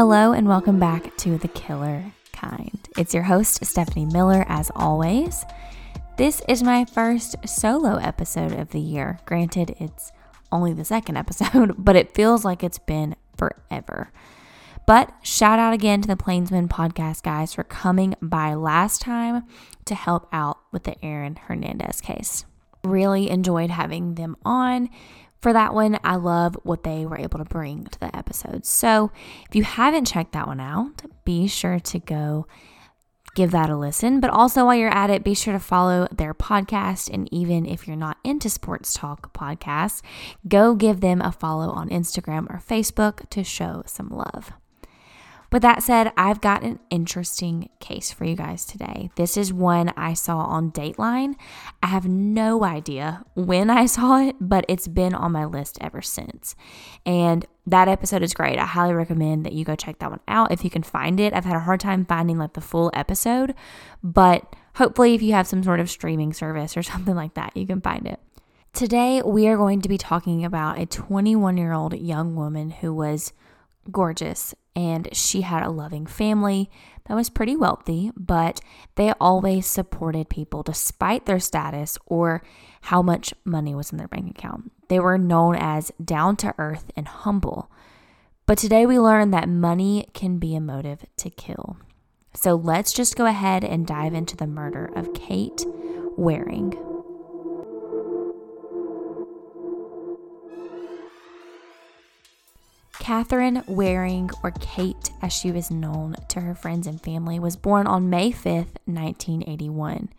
Hello, and welcome back to The Killer Kind. It's your host, Stephanie Miller, as always. This is my first solo episode of the year. Granted, it's only the second episode, but it feels like it's been forever. But shout out again to the Plainsman podcast guys for coming by last time to help out with the Aaron Hernandez case. Really enjoyed having them on. For that one, I love what they were able to bring to the episode. So if you haven't checked that one out, be sure to go give that a listen. But also, while you're at it, be sure to follow their podcast. And even if you're not into sports talk podcasts, go give them a follow on Instagram or Facebook to show some love. With that said, I've got an interesting case for you guys today. This is one I saw on Dateline. I have no idea when I saw it, but it's been on my list ever since. And that episode is great. I highly recommend that you go check that one out if you can find it. I've had a hard time finding like the full episode, but hopefully, if you have some sort of streaming service or something like that, you can find it. Today, we are going to be talking about a 21 year old young woman who was gorgeous and she had a loving family that was pretty wealthy, but they always supported people despite their status or how much money was in their bank account. They were known as down to earth and humble. But today we learn that money can be a motive to kill. So let's just go ahead and dive into the murder of Kate Waring. Katherine Waring, or Kate as she was known to her friends and family, was born on May 5th, 1981.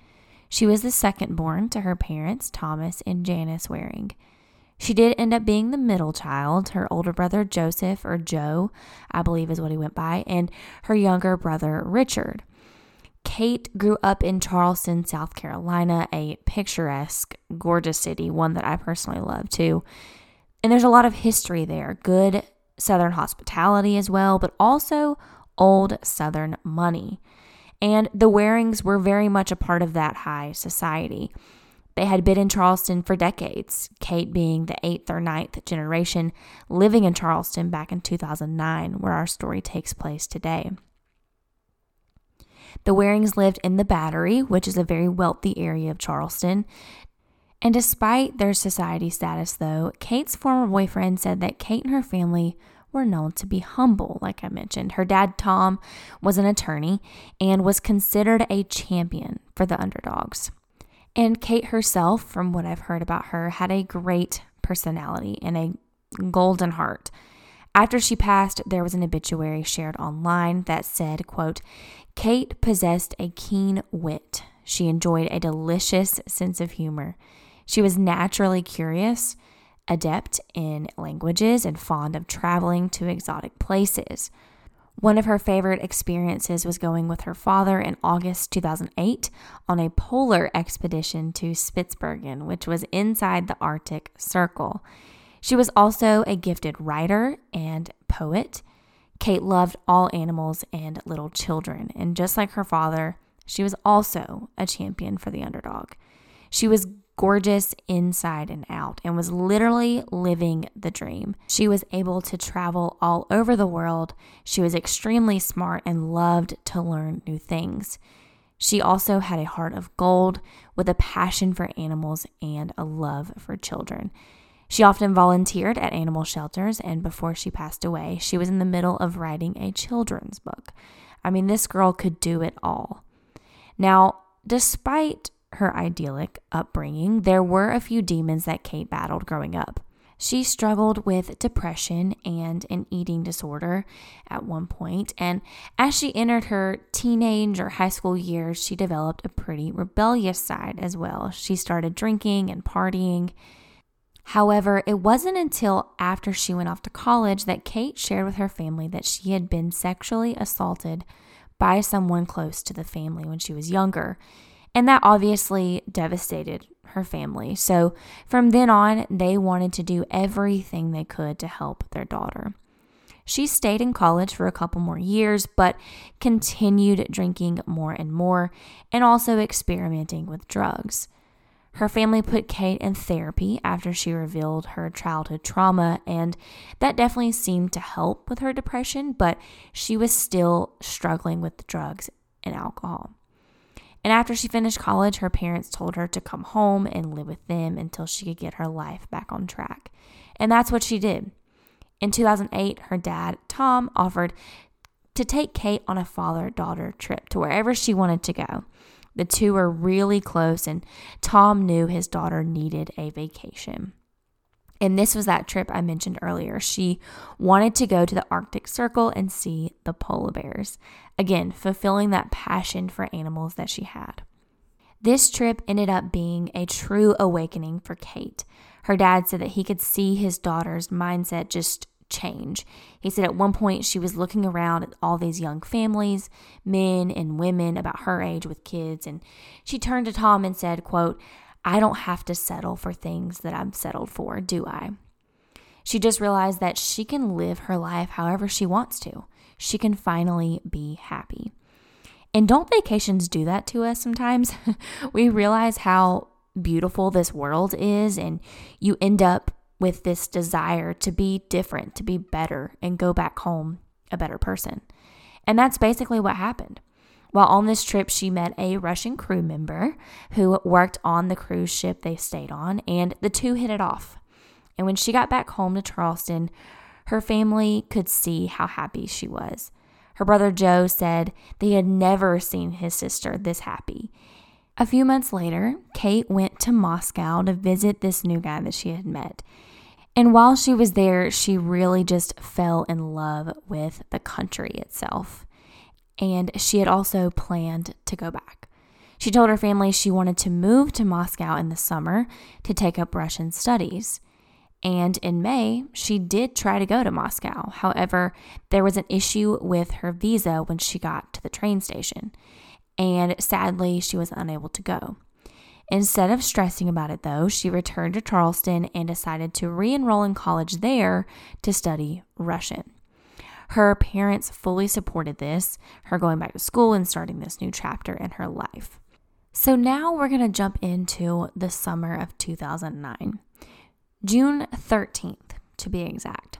She was the second born to her parents, Thomas and Janice Waring. She did end up being the middle child. Her older brother, Joseph, or Joe, I believe is what he went by, and her younger brother, Richard. Kate grew up in Charleston, South Carolina, a picturesque, gorgeous city, one that I personally love too. And there's a lot of history there, good Southern hospitality as well, but also old Southern money. And the Warings were very much a part of that high society. They had been in Charleston for decades, Kate being the eighth or ninth generation living in Charleston back in 2009, where our story takes place today. The Warings lived in the Battery, which is a very wealthy area of Charleston. And despite their society status, though, Kate's former boyfriend said that Kate and her family were known to be humble, like I mentioned. Her dad, Tom, was an attorney and was considered a champion for the underdogs. And Kate herself, from what I've heard about her, had a great personality and a golden heart. After she passed, there was an obituary shared online that said, quote, Kate possessed a keen wit. She enjoyed a delicious sense of humor. She was naturally curious adept in languages and fond of traveling to exotic places. One of her favorite experiences was going with her father in August 2008 on a polar expedition to Spitsbergen, which was inside the Arctic Circle. She was also a gifted writer and poet. Kate loved all animals and little children, and just like her father, she was also a champion for the underdog. She was gorgeous inside and out and was literally living the dream. She was able to travel all over the world. She was extremely smart and loved to learn new things. She also had a heart of gold with a passion for animals and a love for children. She often volunteered at animal shelters, and before she passed away, she was in the middle of writing a children's book. I mean, this girl could do it all. Now, despite her idyllic upbringing, there were a few demons that Kate battled growing up. She struggled with depression and an eating disorder at one point, and as she entered her teenage or high school years, she developed a pretty rebellious side as well. She started drinking and partying. However, it wasn't until after she went off to college that Kate shared with her family that she had been sexually assaulted by someone close to the family when she was younger. And that obviously devastated her family. So from then on, they wanted to do everything they could to help their daughter. She stayed in college for a couple more years, but continued drinking more and more and also experimenting with drugs. Her family put Kate in therapy after she revealed her childhood trauma, and that definitely seemed to help with her depression, but she was still struggling with drugs and alcohol. And after she finished college, her parents told her to come home and live with them until she could get her life back on track. And that's what she did. In 2008, her dad, Tom, offered to take Kate on a father daughter trip to wherever she wanted to go. The two were really close, and Tom knew his daughter needed a vacation. And this was that trip I mentioned earlier. She wanted to go to the Arctic Circle and see the polar bears. Again, fulfilling that passion for animals that she had. This trip ended up being a true awakening for Kate. Her dad said that he could see his daughter's mindset just change. He said at one point she was looking around at all these young families, men and women about her age with kids, and she turned to Tom and said, quote, I don't have to settle for things that I'm settled for, do I? She just realized that she can live her life however she wants to. She can finally be happy. And don't vacations do that to us sometimes? we realize how beautiful this world is, and you end up with this desire to be different, to be better, and go back home a better person. And that's basically what happened. While on this trip, she met a Russian crew member who worked on the cruise ship they stayed on, and the two hit it off. And when she got back home to Charleston, her family could see how happy she was. Her brother Joe said he had never seen his sister this happy. A few months later, Kate went to Moscow to visit this new guy that she had met. And while she was there, she really just fell in love with the country itself. And she had also planned to go back. She told her family she wanted to move to Moscow in the summer to take up Russian studies. And in May, she did try to go to Moscow. However, there was an issue with her visa when she got to the train station. And sadly, she was unable to go. Instead of stressing about it, though, she returned to Charleston and decided to re enroll in college there to study Russian. Her parents fully supported this, her going back to school and starting this new chapter in her life. So now we're going to jump into the summer of 2009, June 13th to be exact.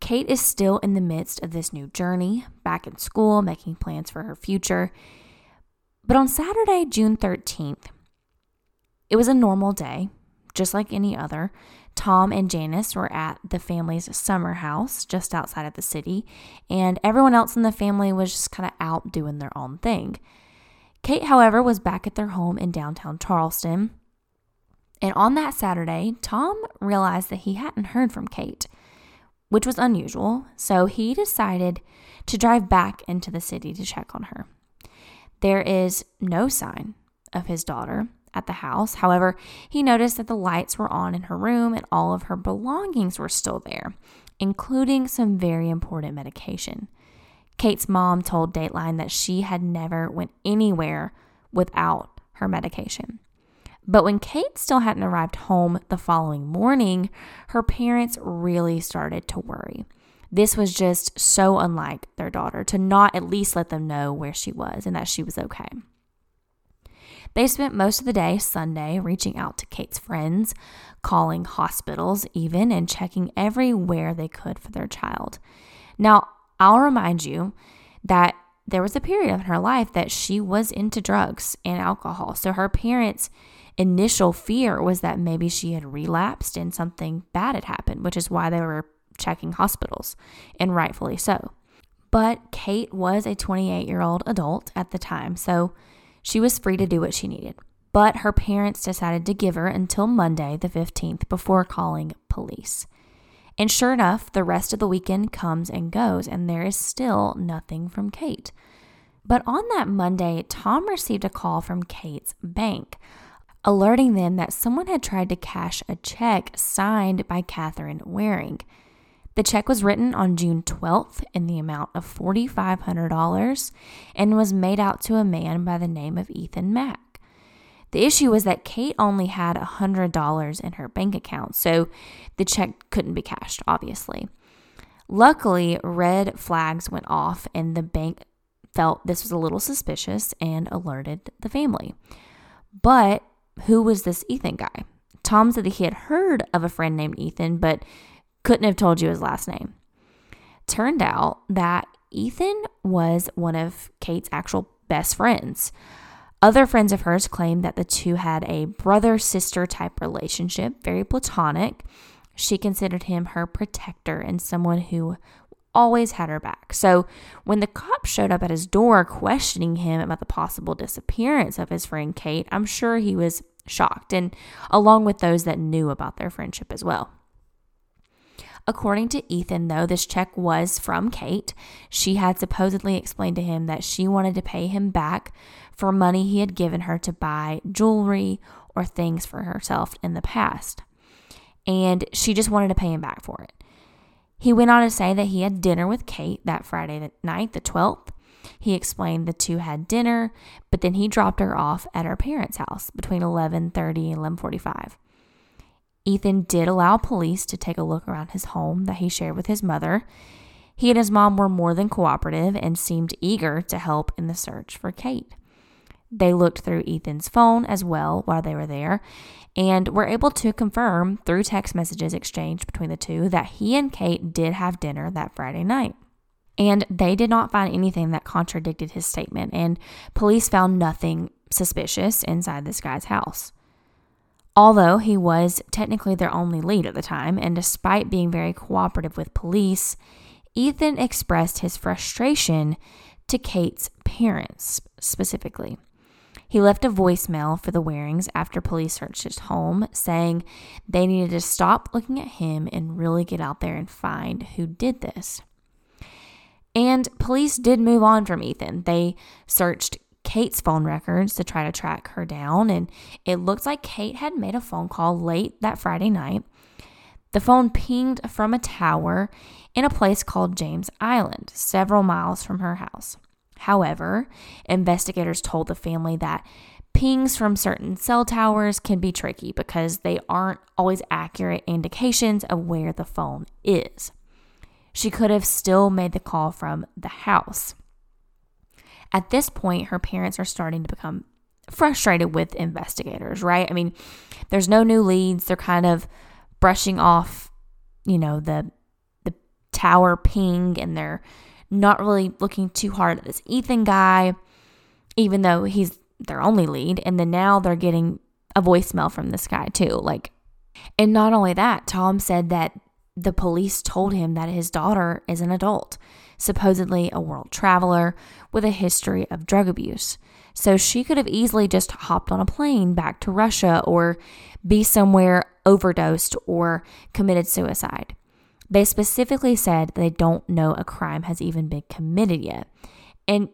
Kate is still in the midst of this new journey, back in school, making plans for her future. But on Saturday, June 13th, it was a normal day, just like any other. Tom and Janice were at the family's summer house just outside of the city, and everyone else in the family was just kind of out doing their own thing. Kate, however, was back at their home in downtown Charleston. And on that Saturday, Tom realized that he hadn't heard from Kate, which was unusual, so he decided to drive back into the city to check on her. There is no sign of his daughter, at the house. However, he noticed that the lights were on in her room and all of her belongings were still there, including some very important medication. Kate's mom told Dateline that she had never went anywhere without her medication. But when Kate still hadn't arrived home the following morning, her parents really started to worry. This was just so unlike their daughter to not at least let them know where she was and that she was okay. They spent most of the day Sunday reaching out to Kate's friends, calling hospitals even, and checking everywhere they could for their child. Now, I'll remind you that there was a period in her life that she was into drugs and alcohol. So her parents' initial fear was that maybe she had relapsed and something bad had happened, which is why they were checking hospitals, and rightfully so. But Kate was a 28 year old adult at the time, so she was free to do what she needed. But her parents decided to give her until Monday, the 15th, before calling police. And sure enough, the rest of the weekend comes and goes, and there is still nothing from Kate. But on that Monday, Tom received a call from Kate's bank, alerting them that someone had tried to cash a check signed by Katherine Waring. The check was written on June 12th in the amount of $4,500 and was made out to a man by the name of Ethan Mack. The issue was that Kate only had $100 in her bank account, so the check couldn't be cashed, obviously. Luckily, red flags went off and the bank felt this was a little suspicious and alerted the family. But who was this Ethan guy? Tom said that he had heard of a friend named Ethan, but couldn't have told you his last name. Turned out that Ethan was one of Kate's actual best friends. Other friends of hers claimed that the two had a brother sister type relationship, very platonic. She considered him her protector and someone who always had her back. So when the cops showed up at his door questioning him about the possible disappearance of his friend Kate, I'm sure he was shocked, and along with those that knew about their friendship as well. According to Ethan, though, this check was from Kate. She had supposedly explained to him that she wanted to pay him back for money he had given her to buy jewelry or things for herself in the past. And she just wanted to pay him back for it. He went on to say that he had dinner with Kate that Friday night, the 12th. He explained the two had dinner, but then he dropped her off at her parents' house between 11:30 and 11:45. Ethan did allow police to take a look around his home that he shared with his mother. He and his mom were more than cooperative and seemed eager to help in the search for Kate. They looked through Ethan's phone as well while they were there and were able to confirm through text messages exchanged between the two that he and Kate did have dinner that Friday night. And they did not find anything that contradicted his statement, and police found nothing suspicious inside this guy's house. Although he was technically their only lead at the time, and despite being very cooperative with police, Ethan expressed his frustration to Kate's parents specifically. He left a voicemail for the Warings after police searched his home, saying they needed to stop looking at him and really get out there and find who did this. And police did move on from Ethan. They searched Kate's phone records to try to track her down, and it looks like Kate had made a phone call late that Friday night. The phone pinged from a tower in a place called James Island, several miles from her house. However, investigators told the family that pings from certain cell towers can be tricky because they aren't always accurate indications of where the phone is. She could have still made the call from the house. At this point, her parents are starting to become frustrated with investigators, right? I mean, there's no new leads. They're kind of brushing off, you know, the the tower ping and they're not really looking too hard at this Ethan guy, even though he's their only lead. And then now they're getting a voicemail from this guy too. Like, and not only that, Tom said that the police told him that his daughter is an adult supposedly a world traveler with a history of drug abuse. So she could have easily just hopped on a plane back to Russia or be somewhere overdosed or committed suicide. They specifically said they don't know a crime has even been committed yet. And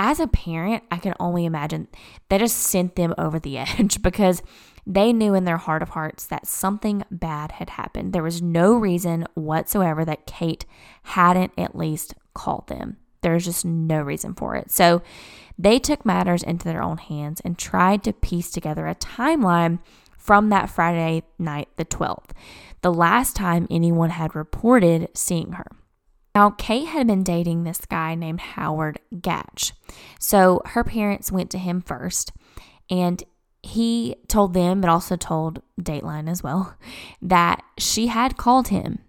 as a parent, I can only imagine that just sent them over the edge because they knew in their heart of hearts that something bad had happened. There was no reason whatsoever that Kate hadn't at least called them. There's just no reason for it. So they took matters into their own hands and tried to piece together a timeline from that Friday night, the 12th, the last time anyone had reported seeing her. Now, Kate had been dating this guy named Howard Gatch. So her parents went to him first, and he told them, but also told Dateline as well, that she had called him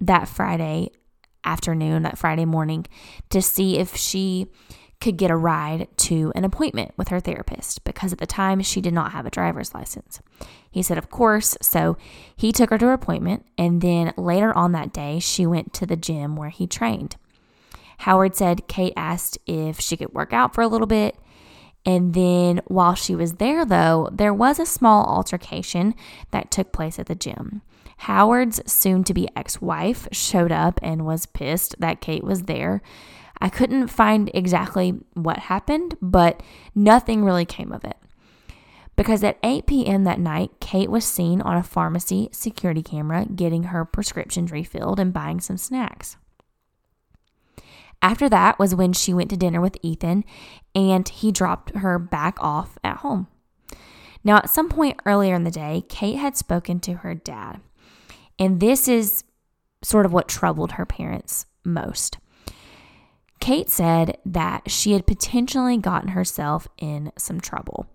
that Friday afternoon, that Friday morning, to see if she could get a ride to an appointment with her therapist because at the time she did not have a driver's license. He said, Of course. So he took her to her appointment, and then later on that day, she went to the gym where he trained. Howard said Kate asked if she could work out for a little bit. And then while she was there, though, there was a small altercation that took place at the gym. Howard's soon to be ex wife showed up and was pissed that Kate was there. I couldn't find exactly what happened, but nothing really came of it. Because at 8 p.m. that night, Kate was seen on a pharmacy security camera getting her prescriptions refilled and buying some snacks. After that was when she went to dinner with Ethan and he dropped her back off at home. Now, at some point earlier in the day, Kate had spoken to her dad. And this is sort of what troubled her parents most. Kate said that she had potentially gotten herself in some trouble.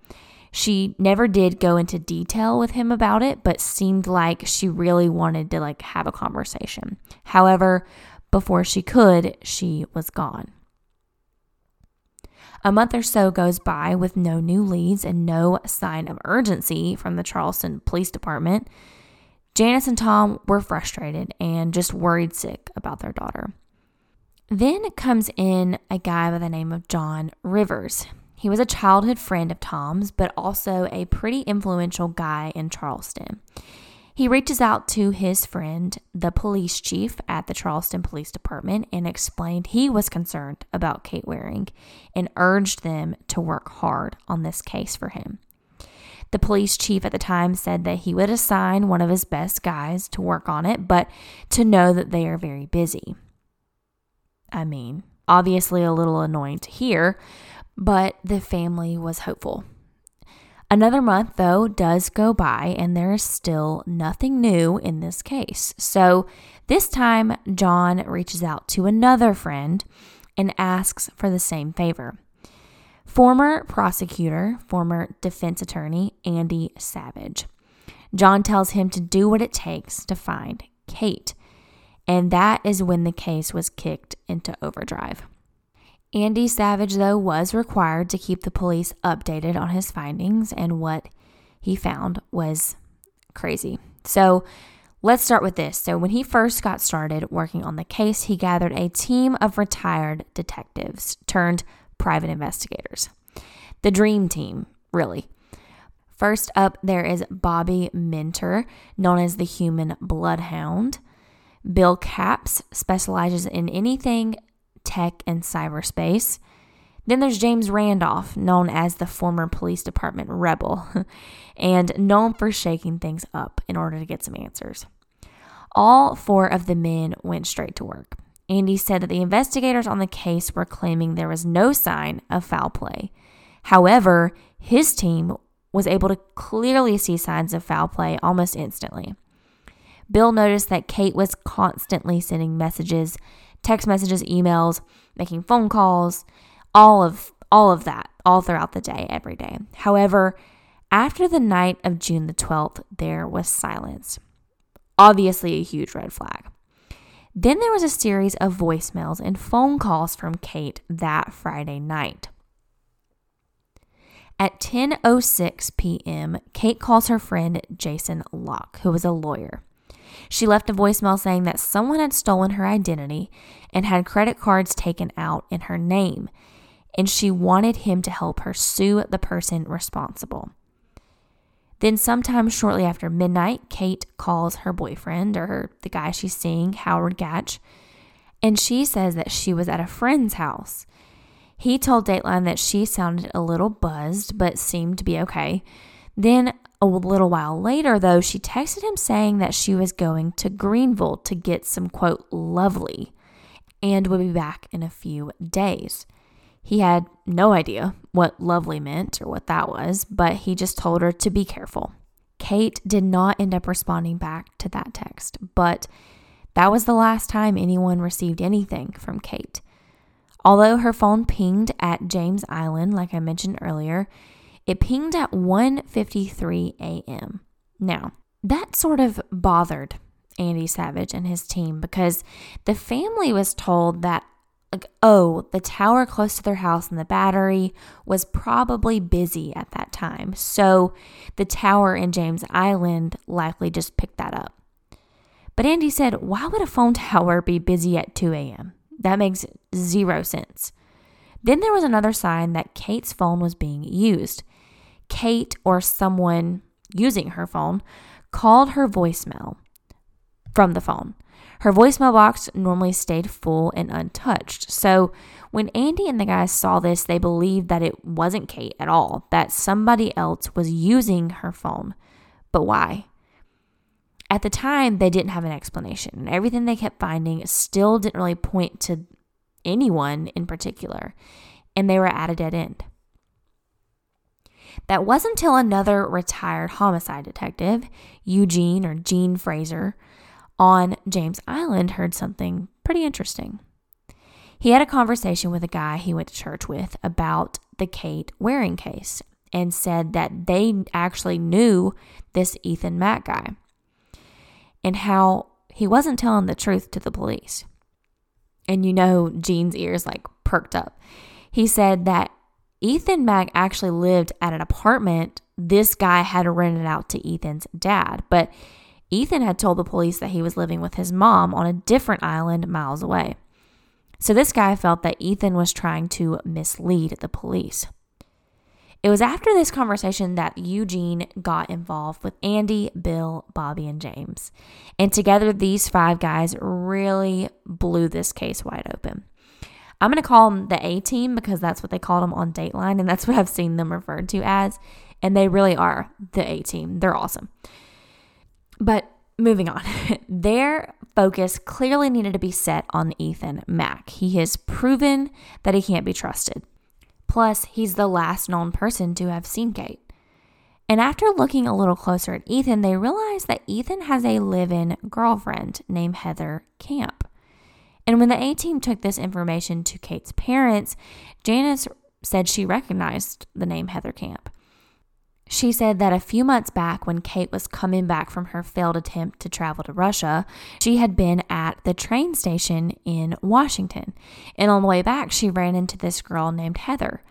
She never did go into detail with him about it, but seemed like she really wanted to like have a conversation. However, before she could, she was gone. A month or so goes by with no new leads and no sign of urgency from the Charleston Police Department. Janice and Tom were frustrated and just worried sick about their daughter. Then comes in a guy by the name of John Rivers. He was a childhood friend of Tom's, but also a pretty influential guy in Charleston. He reaches out to his friend, the police chief at the Charleston Police Department, and explained he was concerned about Kate Waring and urged them to work hard on this case for him. The police chief at the time said that he would assign one of his best guys to work on it, but to know that they are very busy. I mean, obviously a little annoying to hear, but the family was hopeful. Another month, though, does go by, and there is still nothing new in this case. So this time, John reaches out to another friend and asks for the same favor. Former prosecutor, former defense attorney Andy Savage. John tells him to do what it takes to find Kate, and that is when the case was kicked into overdrive. Andy Savage, though, was required to keep the police updated on his findings, and what he found was crazy. So, let's start with this. So, when he first got started working on the case, he gathered a team of retired detectives turned private investigators. The dream team, really. First up, there is Bobby Minter, known as the Human Bloodhound. Bill Capps specializes in anything tech, and cyberspace. Then there's James Randolph, known as the former police department rebel, and known for shaking things up in order to get some answers. All four of the men went straight to work. Andy said that the investigators on the case were claiming there was no sign of foul play. However, his team was able to clearly see signs of foul play almost instantly. Bill noticed that Kate was constantly sending messages text messages, emails, making phone calls, all of all of that, all throughout the day, every day. However, after the night of June the 12th, there was silence. Obviously, a huge red flag. Then there was a series of voicemails and phone calls from Kate that Friday night. At 10:06 p.m., Kate calls her friend Jason Locke, who was a lawyer. She left a voicemail saying that someone had stolen her identity and had credit cards taken out in her name, and she wanted him to help her sue the person responsible. Then, sometime shortly after midnight, Kate calls her boyfriend or her, the guy she's seeing, Howard Gatch, and she says that she was at a friend's house. He told Dateline that she sounded a little buzzed, but seemed to be okay. Then a little while later, though, she texted him saying that she was going to Greenville to get some quote lovely and would be back in a few days. He had no idea what lovely meant or what that was, but he just told her to be careful. Kate did not end up responding back to that text, but that was the last time anyone received anything from Kate. Although her phone pinged at James Island, like I mentioned earlier, it pinged at 1:53 a.m. Now, that sort of bothered Andy Savage and his team because the family was told that like oh, the tower close to their house and the battery was probably busy at that time. So the tower in James Island likely just picked that up. But Andy said, why would a phone tower be busy at 2 a.m.? That makes zero sense. Then there was another sign that Kate's phone was being used. Kate or someone using her phone called her voicemail from the phone. Her voicemail box normally stayed full and untouched. So when Andy and the guys saw this, they believed that it wasn't Kate at all, that somebody else was using her phone. But why? At the time, they didn't have an explanation. And everything they kept finding still didn't really point to anyone in particular, and they were at a dead end. That wasn't until another retired homicide detective, Eugene or Gene Fraser, on James Island heard something pretty interesting. He had a conversation with a guy he went to church with about the Kate Waring case, and said that they actually knew this Ethan Mack guy and how he wasn't telling the truth to the police. And you know, Gene's ears like perked up. He said that Ethan Mack actually lived at an apartment this guy had rented out to Ethan's dad, but Ethan had told the police that he was living with his mom on a different island miles away. So this guy felt that Ethan was trying to mislead the police. It was after this conversation that Eugene got involved with Andy, Bill, Bobby, and James. And together, these five guys really blew this case wide open. I'm going to call them the A team because that's what they called them on Dateline, and that's what I've seen them referred to as. And they really are the A team. They're awesome. But moving on, their focus clearly needed to be set on Ethan Mack. He has proven that he can't be trusted. Plus, he's the last known person to have seen Kate. And after looking a little closer at Ethan, they realize that Ethan has a live in girlfriend named Heather Camp. And when the A team took this information to Kate's parents, Janice said she recognized the name Heather Camp. She said that a few months back, when Kate was coming back from her failed attempt to travel to Russia, she had been at the train station in Washington. And on the way back, she ran into this girl named Heather.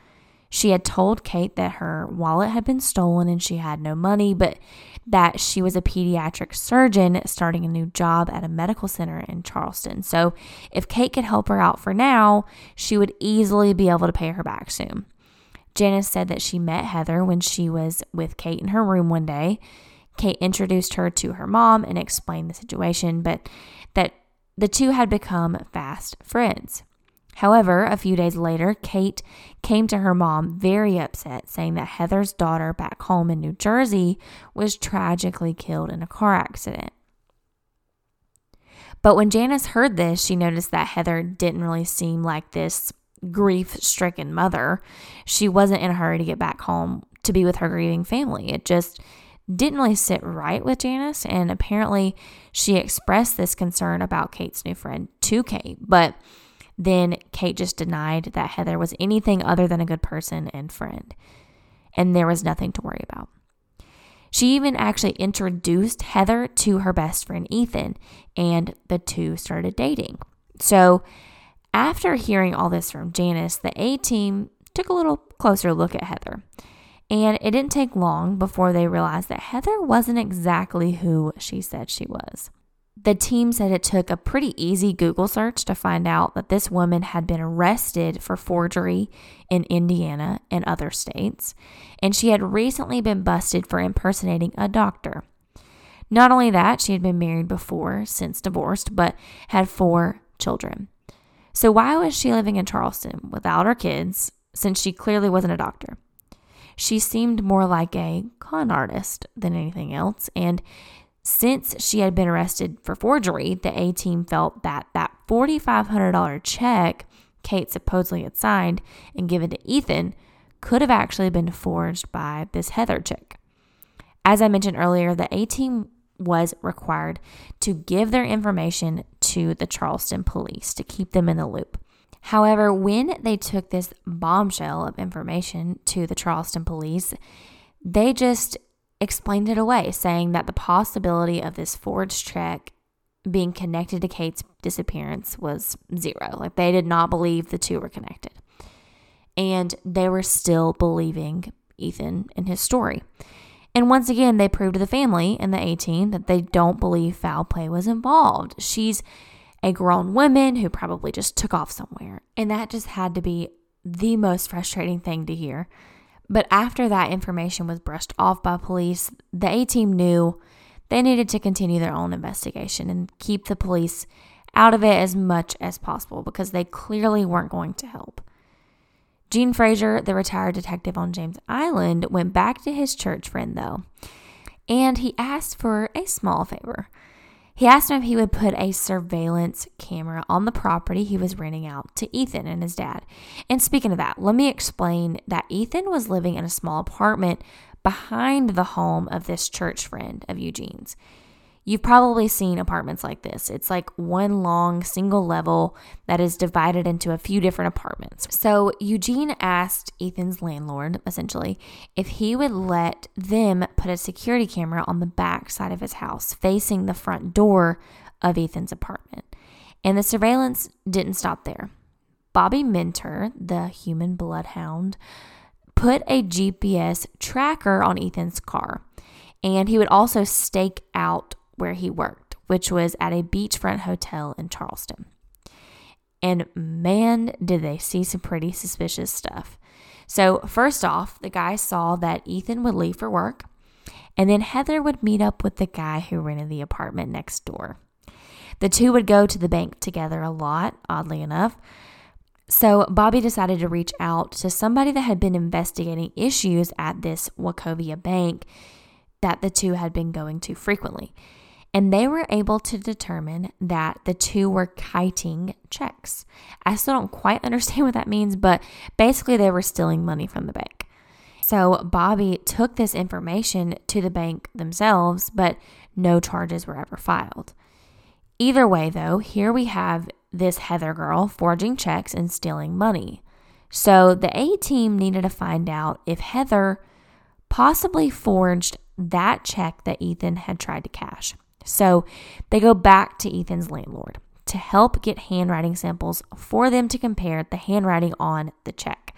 She had told Kate that her wallet had been stolen and she had no money, but that she was a pediatric surgeon starting a new job at a medical center in Charleston. So if Kate could help her out for now, she would easily be able to pay her back soon. Janice said that she met Heather when she was with Kate in her room one day. Kate introduced her to her mom and explained the situation, but that the two had become fast friends. However, a few days later, Kate came to her mom very upset, saying that Heather's daughter back home in New Jersey was tragically killed in a car accident. But when Janice heard this, she noticed that Heather didn't really seem like this grief stricken mother. She wasn't in a hurry to get back home to be with her grieving family. It just didn't really sit right with Janice. And apparently, she expressed this concern about Kate's new friend to Kate. But then Kate just denied that Heather was anything other than a good person and friend. And there was nothing to worry about. She even actually introduced Heather to her best friend Ethan, and the two started dating. So after hearing all this from Janice, the A team took a little closer look at Heather. And it didn't take long before they realized that Heather wasn't exactly who she said she was. The team said it took a pretty easy Google search to find out that this woman had been arrested for forgery in Indiana and other states, and she had recently been busted for impersonating a doctor. Not only that, she had been married before, since divorced, but had four children. So, why was she living in Charleston without her kids since she clearly wasn't a doctor? She seemed more like a con artist than anything else. And since she had been arrested for forgery, the A team felt that that $4,500 check Kate supposedly had signed and given to Ethan could have actually been forged by this Heather chick. As I mentioned earlier, the A team was required to give their information to the Charleston police to keep them in the loop. However, when they took this bombshell of information to the Charleston police, they just explained it away, saying that the possibility of this forged check being connected to Kate's disappearance was zero. Like they did not believe the two were connected. And they were still believing Ethan and his story. And once again, they proved to the family and the A team that they don't believe foul play was involved. She's a grown woman who probably just took off somewhere. And that just had to be the most frustrating thing to hear. But after that information was brushed off by police, the A team knew they needed to continue their own investigation and keep the police out of it as much as possible because they clearly weren't going to help. Gene Frazier, the retired detective on James Island, went back to his church friend, though, and he asked for a small favor. He asked him if he would put a surveillance camera on the property he was renting out to Ethan and his dad. And speaking of that, let me explain that Ethan was living in a small apartment behind the home of this church friend of Eugene's. You've probably seen apartments like this. It's like one long single level that is divided into a few different apartments. So Eugene asked Ethan's landlord, essentially, if he would let them put a security camera on the back side of his house facing the front door of Ethan's apartment. And the surveillance didn't stop there. Bobby Minter, the human bloodhound, put a GPS tracker on Ethan's car. And he would also stake out where he worked, which was at a beachfront hotel in Charleston. And man, did they see some pretty suspicious stuff. So, first off, the guy saw that Ethan would leave for work, and then Heather would meet up with the guy who rented the apartment next door. The two would go to the bank together a lot, oddly enough. So, Bobby decided to reach out to somebody that had been investigating issues at this Wachovia bank that the two had been going to frequently and they were able to determine that the two were kiting checks. I still don't quite understand what that means, but basically they were stealing money from the bank. So Bobby took this information to the bank themselves, but no charges were ever filed. Either way, though, here we have this Heather girl forging checks and stealing money. So the A team needed to find out if Heather possibly forged that check that Ethan had tried to cash. So they go back to Ethan's landlord to help get handwriting samples for them to compare the handwriting on the check.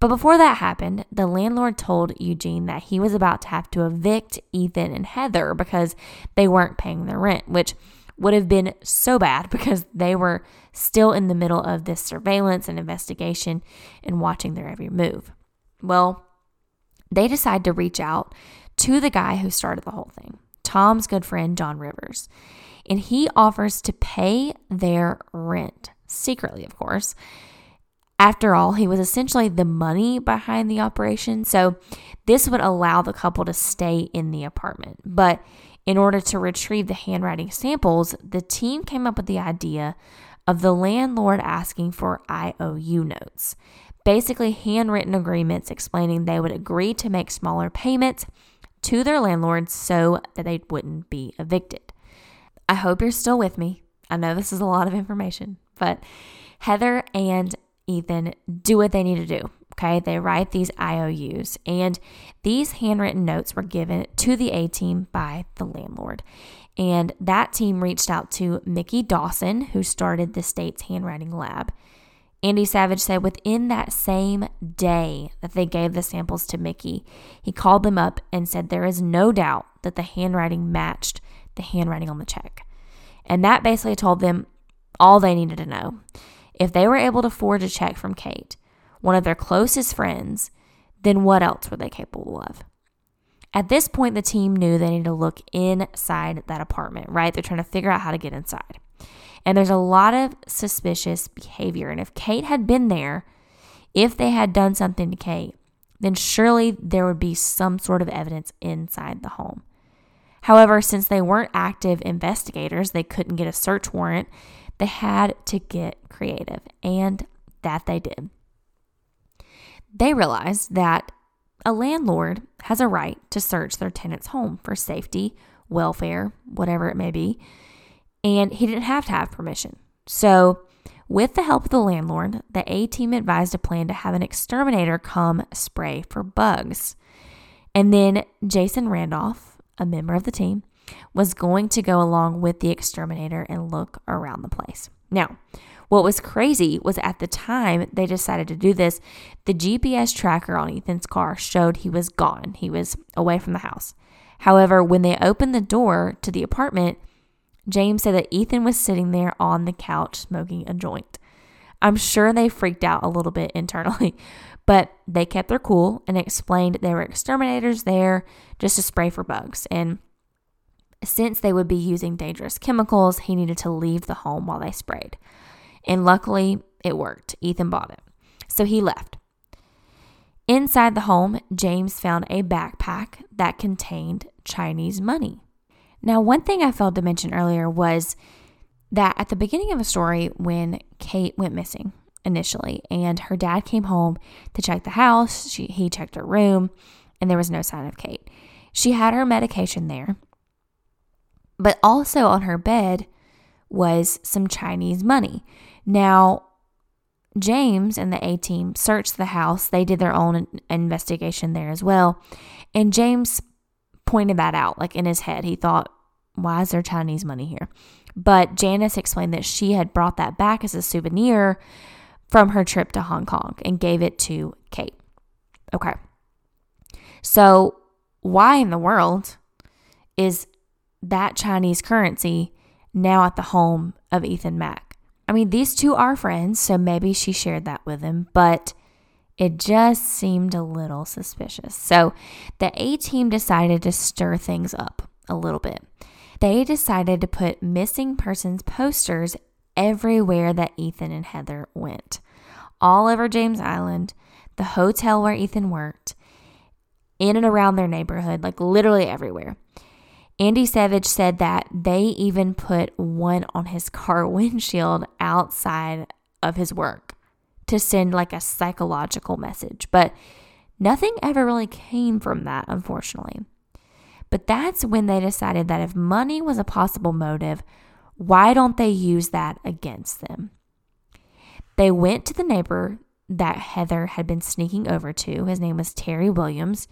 But before that happened, the landlord told Eugene that he was about to have to evict Ethan and Heather because they weren't paying their rent, which would have been so bad because they were still in the middle of this surveillance and investigation and watching their every move. Well, they decide to reach out to the guy who started the whole thing. Tom's good friend, John Rivers. And he offers to pay their rent, secretly, of course. After all, he was essentially the money behind the operation. So this would allow the couple to stay in the apartment. But in order to retrieve the handwriting samples, the team came up with the idea of the landlord asking for IOU notes, basically handwritten agreements explaining they would agree to make smaller payments to their landlords so that they wouldn't be evicted. I hope you're still with me. I know this is a lot of information, but Heather and Ethan do what they need to do. Okay, they write these IOUs, and these handwritten notes were given to the A team by the landlord. And that team reached out to Mickey Dawson, who started the state's handwriting lab. Andy Savage said within that same day that they gave the samples to Mickey, he called them up and said there is no doubt that the handwriting matched the handwriting on the check. And that basically told them all they needed to know. If they were able to forge a check from Kate, one of their closest friends, then what else were they capable of? At this point, the team knew they needed to look inside that apartment, right? They're trying to figure out how to get inside. And there's a lot of suspicious behavior. And if Kate had been there, if they had done something to Kate, then surely there would be some sort of evidence inside the home. However, since they weren't active investigators, they couldn't get a search warrant. They had to get creative, and that they did. They realized that a landlord has a right to search their tenant's home for safety, welfare, whatever it may be and he didn't have to have permission. So, with the help of the landlord, the A team advised a plan to have an exterminator come spray for bugs. And then Jason Randolph, a member of the team, was going to go along with the exterminator and look around the place. Now, what was crazy was at the time they decided to do this, the GPS tracker on Ethan's car showed he was gone. He was away from the house. However, when they opened the door to the apartment, James said that Ethan was sitting there on the couch smoking a joint. I'm sure they freaked out a little bit internally, but they kept their cool and explained there were exterminators there just to spray for bugs. And since they would be using dangerous chemicals, he needed to leave the home while they sprayed. And luckily, it worked. Ethan bought it. So he left. Inside the home, James found a backpack that contained Chinese money. Now, one thing I failed to mention earlier was that at the beginning of the story, when Kate went missing initially, and her dad came home to check the house, she, he checked her room, and there was no sign of Kate. She had her medication there. But also on her bed was some Chinese money. Now, James and the A team searched the house. They did their own investigation there as well. And James pointed that out, like in his head. He thought, why is there Chinese money here? But Janice explained that she had brought that back as a souvenir from her trip to Hong Kong and gave it to Kate. Okay. So, why in the world is that Chinese currency now at the home of Ethan Mack? I mean, these two are friends, so maybe she shared that with him, but it just seemed a little suspicious. So the A team decided to stir things up a little bit. They decided to put missing persons posters everywhere that Ethan and Heather went, all over James Island, the hotel where Ethan worked, in and around their neighborhood, like literally everywhere. Andy Savage said that they even put one on his car windshield outside of his work to send like a psychological message. But nothing ever really came from that, unfortunately. But that's when they decided that if money was a possible motive, why don't they use that against them? They went to the neighbor that Heather had been sneaking over to. His name was Terry Williams.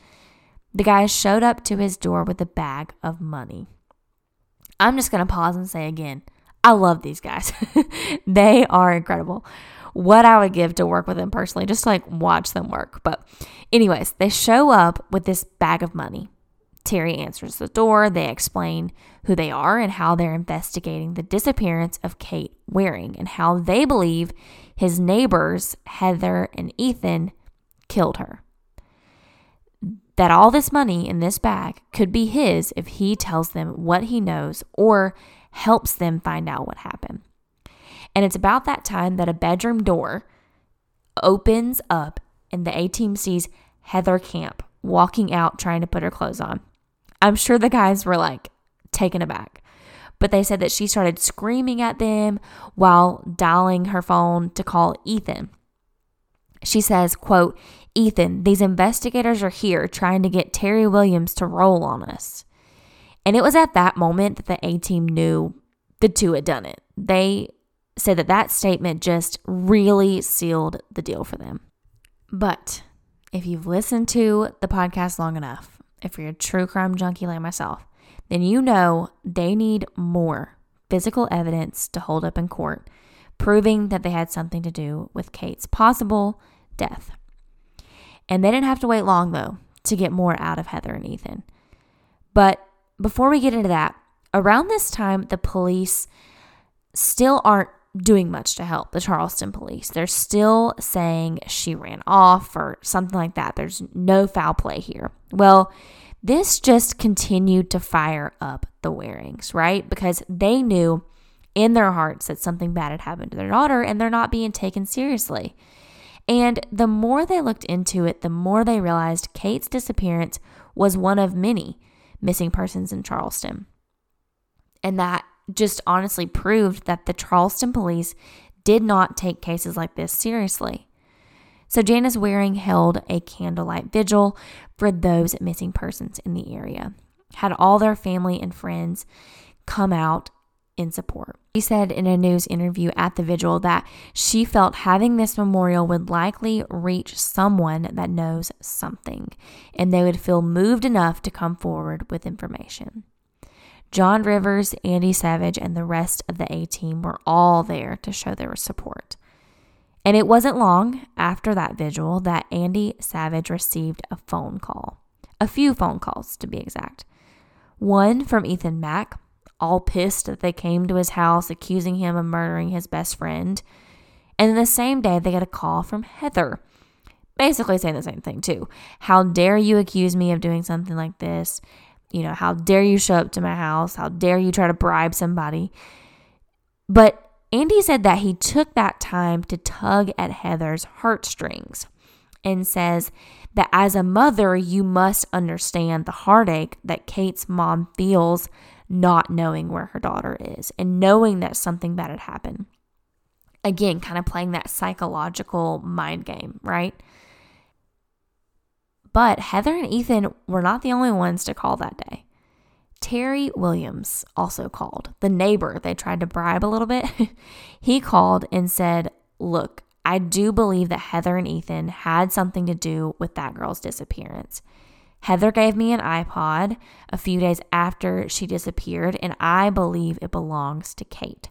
The guy showed up to his door with a bag of money. I'm just going to pause and say again, I love these guys. they are incredible. What I would give to work with them personally, just to like watch them work. But, anyways, they show up with this bag of money. Terry answers the door. They explain who they are and how they're investigating the disappearance of Kate Waring and how they believe his neighbors, Heather and Ethan, killed her that all this money in this bag could be his if he tells them what he knows or helps them find out what happened. And it's about that time that a bedroom door opens up and the A team sees Heather Camp walking out trying to put her clothes on. I'm sure the guys were like taken aback. But they said that she started screaming at them while dialing her phone to call Ethan. She says, quote, Ethan, these investigators are here trying to get Terry Williams to roll on us. And it was at that moment that the A team knew the two had done it. They said that that statement just really sealed the deal for them. But if you've listened to the podcast long enough, if you're a true crime junkie like myself, then you know they need more physical evidence to hold up in court, proving that they had something to do with Kate's possible death. And they didn't have to wait long, though, to get more out of Heather and Ethan. But before we get into that, around this time, the police still aren't doing much to help the Charleston police. They're still saying she ran off or something like that. There's no foul play here. Well, this just continued to fire up the Warings, right? Because they knew in their hearts that something bad had happened to their daughter and they're not being taken seriously. And the more they looked into it, the more they realized Kate's disappearance was one of many missing persons in Charleston. And that just honestly proved that the Charleston police did not take cases like this seriously. So Janice Waring held a candlelight vigil for those missing persons in the area, had all their family and friends come out in support. She said in a news interview at the vigil that she felt having this memorial would likely reach someone that knows something and they would feel moved enough to come forward with information. John Rivers, Andy Savage, and the rest of the A team were all there to show their support. And it wasn't long after that vigil that Andy Savage received a phone call. A few phone calls, to be exact. One from Ethan Mack, all pissed that they came to his house accusing him of murdering his best friend. And the same day, they get a call from Heather, basically saying the same thing, too. How dare you accuse me of doing something like this? You know, how dare you show up to my house? How dare you try to bribe somebody? But Andy said that he took that time to tug at Heather's heartstrings and says that as a mother, you must understand the heartache that Kate's mom feels not knowing where her daughter is and knowing that something bad had happened. Again, kind of playing that psychological mind game, right? But Heather and Ethan were not the only ones to call that day. Terry Williams also called, the neighbor they tried to bribe a little bit. he called and said, Look, I do believe that Heather and Ethan had something to do with that girl's disappearance. Heather gave me an iPod a few days after she disappeared, and I believe it belongs to Kate.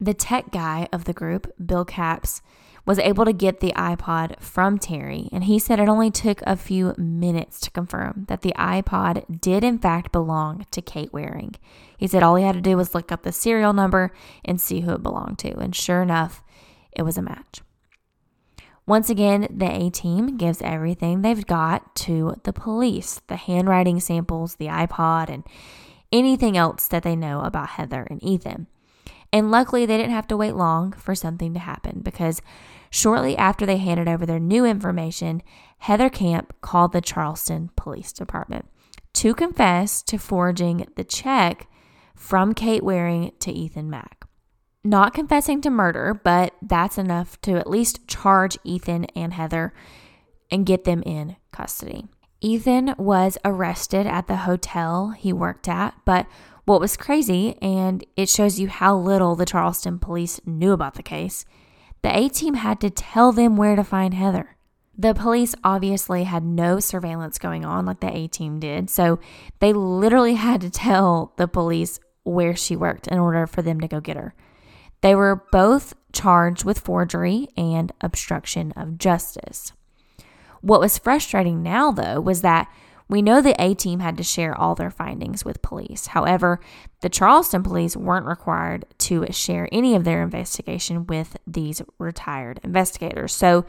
The tech guy of the group, Bill Capps, was able to get the iPod from Terry, and he said it only took a few minutes to confirm that the iPod did in fact belong to Kate Waring. He said all he had to do was look up the serial number and see who it belonged to, and sure enough, it was a match. Once again, the A team gives everything they've got to the police the handwriting samples, the iPod, and anything else that they know about Heather and Ethan. And luckily, they didn't have to wait long for something to happen because shortly after they handed over their new information, Heather Camp called the Charleston Police Department to confess to forging the check from Kate Waring to Ethan Mack not confessing to murder, but that's enough to at least charge Ethan and Heather and get them in custody. Ethan was arrested at the hotel he worked at, but what was crazy, and it shows you how little the Charleston police knew about the case, the A team had to tell them where to find Heather. The police obviously had no surveillance going on like the A team did, so they literally had to tell the police where she worked in order for them to go get her. They were both charged with forgery and obstruction of justice. What was frustrating now, though, was that we know the A team had to share all their findings with police. However, the Charleston police weren't required to share any of their investigation with these retired investigators. So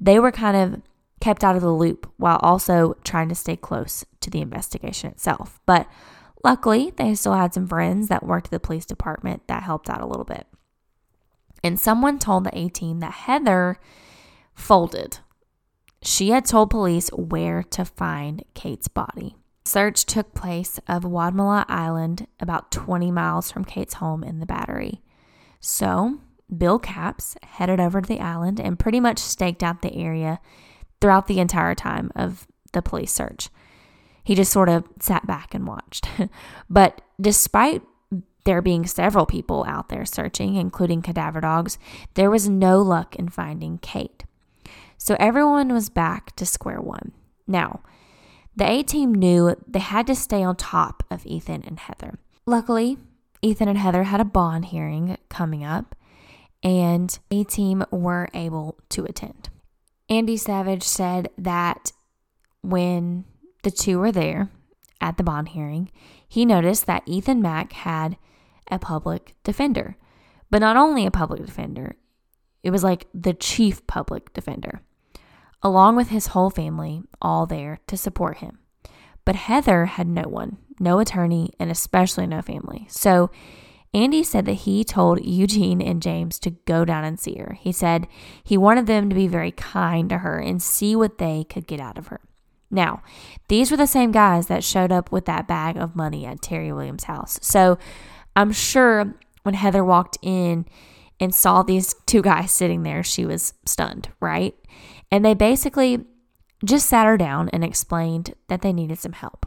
they were kind of kept out of the loop while also trying to stay close to the investigation itself. But luckily, they still had some friends that worked at the police department that helped out a little bit. And someone told the A team that Heather folded. She had told police where to find Kate's body. Search took place of Wadmalaw Island, about 20 miles from Kate's home in the battery. So, Bill Capps headed over to the island and pretty much staked out the area throughout the entire time of the police search. He just sort of sat back and watched. but despite there being several people out there searching, including cadaver dogs, there was no luck in finding Kate. So everyone was back to square one. Now, the A team knew they had to stay on top of Ethan and Heather. Luckily, Ethan and Heather had a bond hearing coming up, and A team were able to attend. Andy Savage said that when the two were there at the bond hearing, he noticed that Ethan Mack had a public defender. But not only a public defender, it was like the chief public defender, along with his whole family, all there to support him. But Heather had no one, no attorney, and especially no family. So Andy said that he told Eugene and James to go down and see her. He said he wanted them to be very kind to her and see what they could get out of her. Now, these were the same guys that showed up with that bag of money at Terry Williams' house. So I'm sure when Heather walked in and saw these two guys sitting there, she was stunned, right? And they basically just sat her down and explained that they needed some help.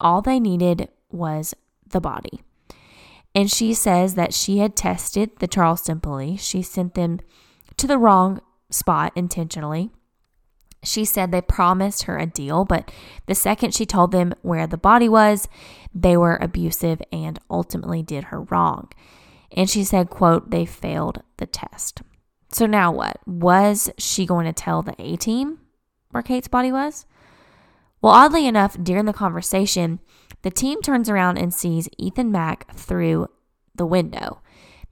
All they needed was the body. And she says that she had tested the Charleston police. She sent them to the wrong spot intentionally. She said they promised her a deal, but the second she told them where the body was, they were abusive and ultimately did her wrong. And she said, quote, they failed the test. So now what? Was she going to tell the A team where Kate's body was? Well, oddly enough, during the conversation, the team turns around and sees Ethan Mack through the window.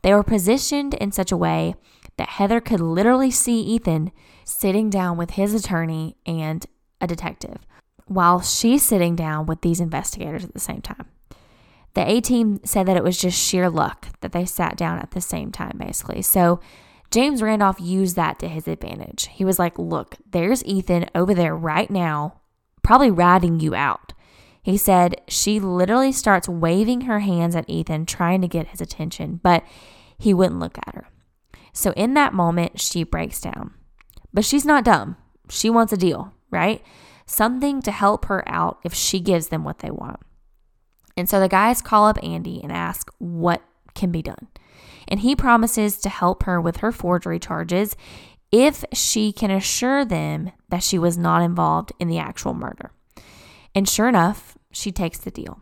They were positioned in such a way that Heather could literally see Ethan sitting down with his attorney and a detective while she's sitting down with these investigators at the same time. The A team said that it was just sheer luck that they sat down at the same time, basically. So James Randolph used that to his advantage. He was like, Look, there's Ethan over there right now, probably ratting you out. He said she literally starts waving her hands at Ethan, trying to get his attention, but he wouldn't look at her. So in that moment, she breaks down. But she's not dumb. She wants a deal, right? something to help her out if she gives them what they want. And so the guys call up Andy and ask what can be done. And he promises to help her with her forgery charges if she can assure them that she was not involved in the actual murder. And sure enough, she takes the deal.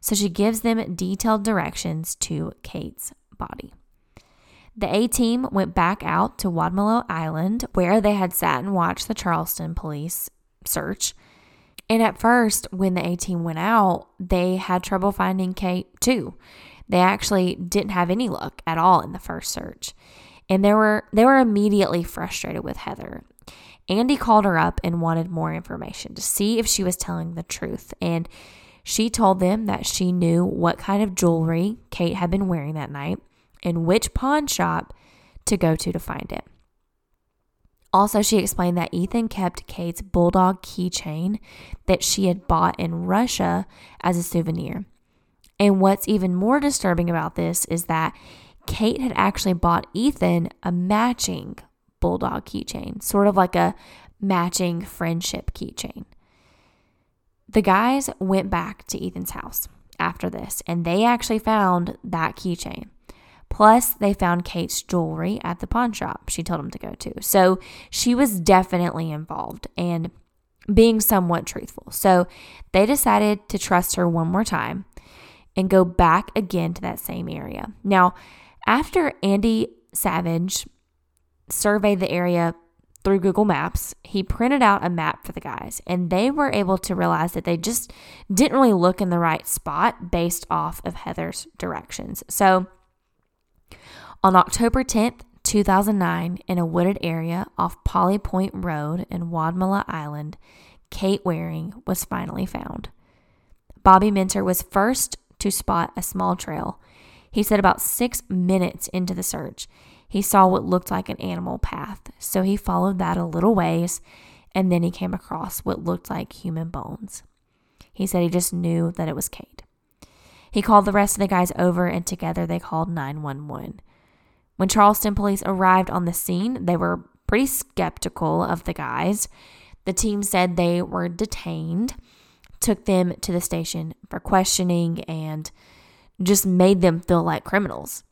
So she gives them detailed directions to Kate's body. The A team went back out to Wadmalaw Island, where they had sat and watched the Charleston police search. And at first, when the A team went out, they had trouble finding Kate too. They actually didn't have any luck at all in the first search. And they were they were immediately frustrated with Heather. Andy called her up and wanted more information to see if she was telling the truth. And she told them that she knew what kind of jewelry Kate had been wearing that night and which pawn shop to go to to find it. Also, she explained that Ethan kept Kate's bulldog keychain that she had bought in Russia as a souvenir. And what's even more disturbing about this is that Kate had actually bought Ethan a matching bulldog keychain, sort of like a matching friendship keychain. The guys went back to Ethan's house after this and they actually found that keychain. Plus, they found Kate's jewelry at the pawn shop she told them to go to. So she was definitely involved and being somewhat truthful. So they decided to trust her one more time and go back again to that same area. Now, after Andy Savage surveyed the area through Google Maps, he printed out a map for the guys, and they were able to realize that they just didn't really look in the right spot based off of Heather's directions. So on October 10th, 2009, in a wooded area off Polly Point Road in Wadmalaw Island, Kate Waring was finally found. Bobby Minter was first to spot a small trail. He said about six minutes into the search, he saw what looked like an animal path, so he followed that a little ways and then he came across what looked like human bones. He said he just knew that it was Kate. He called the rest of the guys over and together they called 911. When Charleston police arrived on the scene, they were pretty skeptical of the guys. The team said they were detained, took them to the station for questioning, and just made them feel like criminals,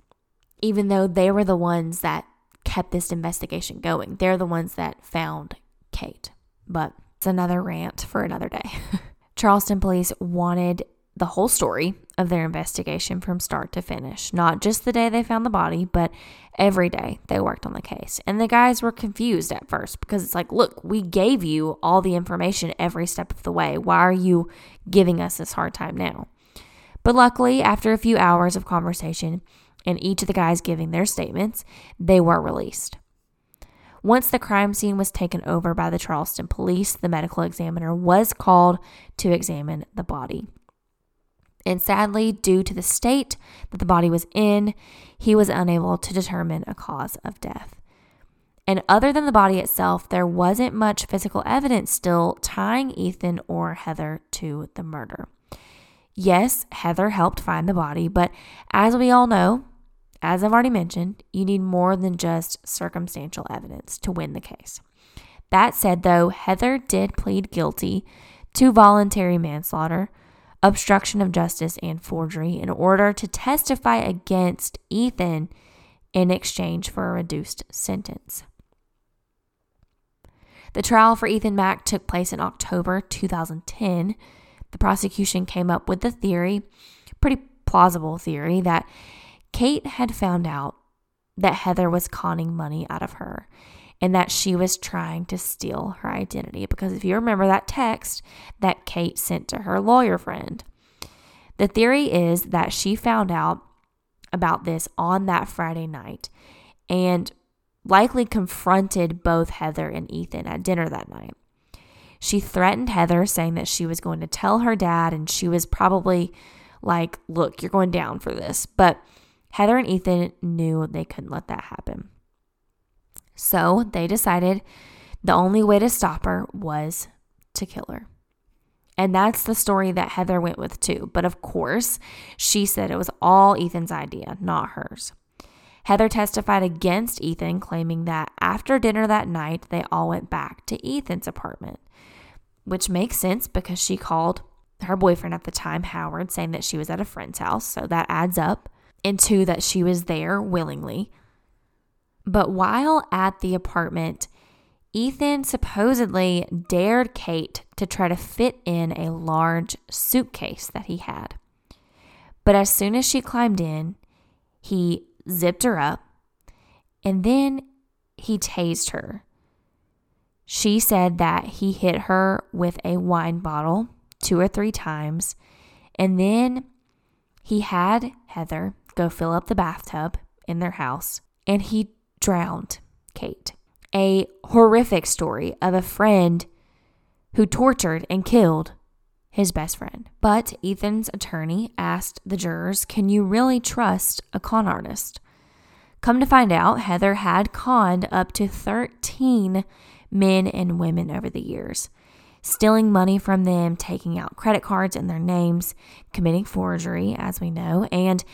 even though they were the ones that kept this investigation going. They're the ones that found Kate. But it's another rant for another day. Charleston police wanted the whole story of their investigation from start to finish, not just the day they found the body, but every day they worked on the case. And the guys were confused at first because it's like, look, we gave you all the information every step of the way. Why are you giving us this hard time now? But luckily, after a few hours of conversation and each of the guys giving their statements, they were released. Once the crime scene was taken over by the Charleston police, the medical examiner was called to examine the body. And sadly, due to the state that the body was in, he was unable to determine a cause of death. And other than the body itself, there wasn't much physical evidence still tying Ethan or Heather to the murder. Yes, Heather helped find the body, but as we all know, as I've already mentioned, you need more than just circumstantial evidence to win the case. That said, though, Heather did plead guilty to voluntary manslaughter obstruction of justice, and forgery in order to testify against Ethan in exchange for a reduced sentence. The trial for Ethan Mack took place in October 2010. The prosecution came up with the theory, pretty plausible theory, that Kate had found out that Heather was conning money out of her and that she was trying to steal her identity. Because if you remember that text that Kate sent to her lawyer friend, the theory is that she found out about this on that Friday night and likely confronted both Heather and Ethan at dinner that night. She threatened Heather, saying that she was going to tell her dad, and she was probably like, Look, you're going down for this. But Heather and Ethan knew they couldn't let that happen. So they decided the only way to stop her was to kill her. And that's the story that Heather went with too. But of course, she said it was all Ethan's idea, not hers. Heather testified against Ethan, claiming that after dinner that night, they all went back to Ethan's apartment, which makes sense because she called her boyfriend at the time, Howard, saying that she was at a friend's house. So that adds up. And two, that she was there willingly. But while at the apartment, Ethan supposedly dared Kate to try to fit in a large suitcase that he had. But as soon as she climbed in, he zipped her up and then he tased her. She said that he hit her with a wine bottle two or three times, and then he had Heather go fill up the bathtub in their house and he drowned Kate. A horrific story of a friend who tortured and killed his best friend. But Ethan's attorney asked the jurors, Can you really trust a con artist? Come to find out, Heather had conned up to 13 men and women over the years, stealing money from them, taking out credit cards in their names, committing forgery, as we know, and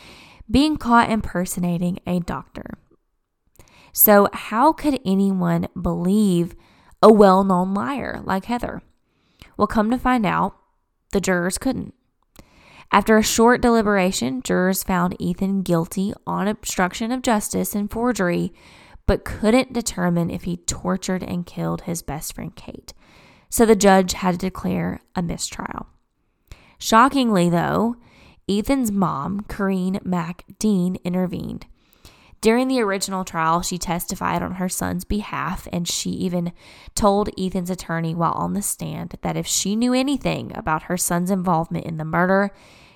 being caught impersonating a doctor. So, how could anyone believe a well known liar like Heather? Well, come to find out, the jurors couldn't. After a short deliberation, jurors found Ethan guilty on obstruction of justice and forgery, but couldn't determine if he tortured and killed his best friend Kate. So the judge had to declare a mistrial. Shockingly, though, Ethan's mom, Corrine Mack Dean, intervened. During the original trial, she testified on her son's behalf, and she even told Ethan's attorney while on the stand that if she knew anything about her son's involvement in the murder,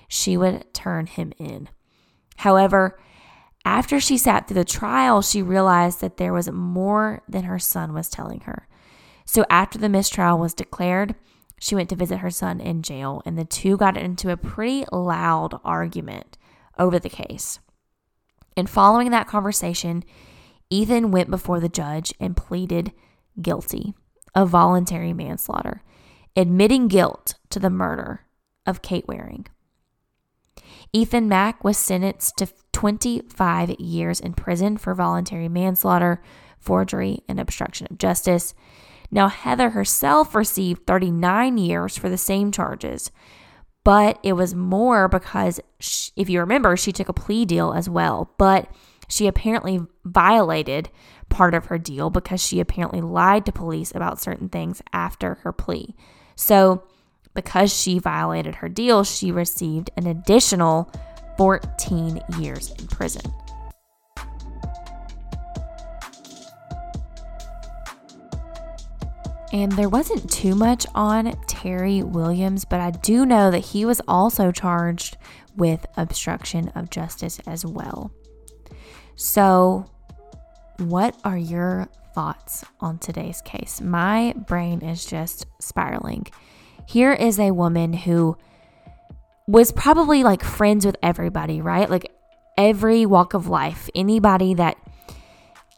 she would turn him in. However, after she sat through the trial, she realized that there was more than her son was telling her. So, after the mistrial was declared, she went to visit her son in jail, and the two got into a pretty loud argument over the case. And following that conversation, Ethan went before the judge and pleaded guilty of voluntary manslaughter, admitting guilt to the murder of Kate Waring. Ethan Mack was sentenced to 25 years in prison for voluntary manslaughter, forgery, and obstruction of justice. Now, Heather herself received 39 years for the same charges, but it was more because, she, if you remember, she took a plea deal as well. But she apparently violated part of her deal because she apparently lied to police about certain things after her plea. So, because she violated her deal, she received an additional 14 years in prison. And there wasn't too much on Terry Williams, but I do know that he was also charged with obstruction of justice as well. So, what are your thoughts on today's case? My brain is just spiraling. Here is a woman who was probably like friends with everybody, right? Like every walk of life, anybody that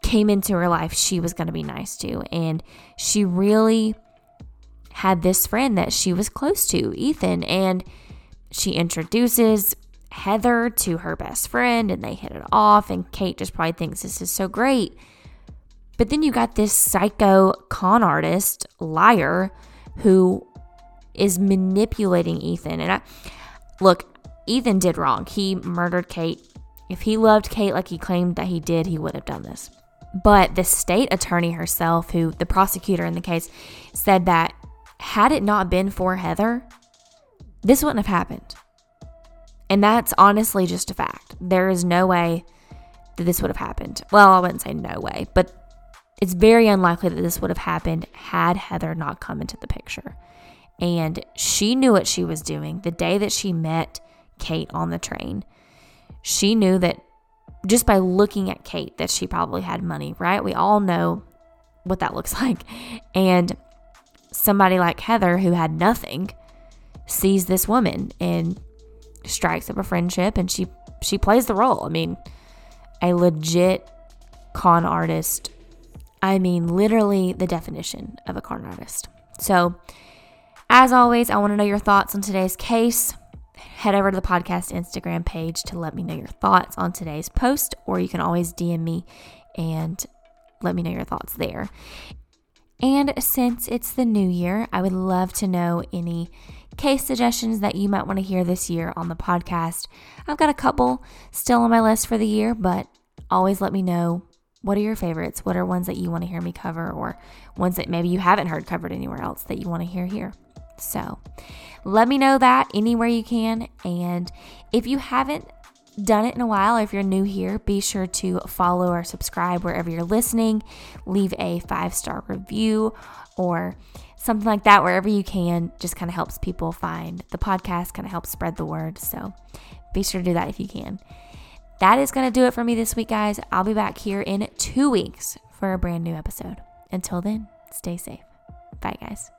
came into her life, she was going to be nice to. And she really had this friend that she was close to, Ethan. And she introduces Heather to her best friend and they hit it off. And Kate just probably thinks this is so great. But then you got this psycho con artist, liar, who is manipulating Ethan. And I look, Ethan did wrong. He murdered Kate. If he loved Kate like he claimed that he did, he would have done this. But the state attorney herself, who the prosecutor in the case, said that had it not been for Heather, this wouldn't have happened. And that's honestly just a fact. There is no way that this would have happened. Well, I wouldn't say no way, but it's very unlikely that this would have happened had Heather not come into the picture. And she knew what she was doing the day that she met Kate on the train. She knew that just by looking at Kate that she probably had money, right? We all know what that looks like. And somebody like Heather who had nothing sees this woman and strikes up a friendship and she she plays the role. I mean, a legit con artist. I mean, literally the definition of a con artist. So, as always, I want to know your thoughts on today's case head over to the podcast Instagram page to let me know your thoughts on today's post, or you can always DM me and let me know your thoughts there. And since it's the new year, I would love to know any case suggestions that you might want to hear this year on the podcast. I've got a couple still on my list for the year, but always let me know what are your favorites? What are ones that you want to hear me cover, or ones that maybe you haven't heard covered anywhere else that you want to hear here? So let me know that anywhere you can. And if you haven't done it in a while, or if you're new here, be sure to follow or subscribe wherever you're listening. Leave a five star review or something like that wherever you can. Just kind of helps people find the podcast, kind of helps spread the word. So be sure to do that if you can. That is going to do it for me this week, guys. I'll be back here in two weeks for a brand new episode. Until then, stay safe. Bye, guys.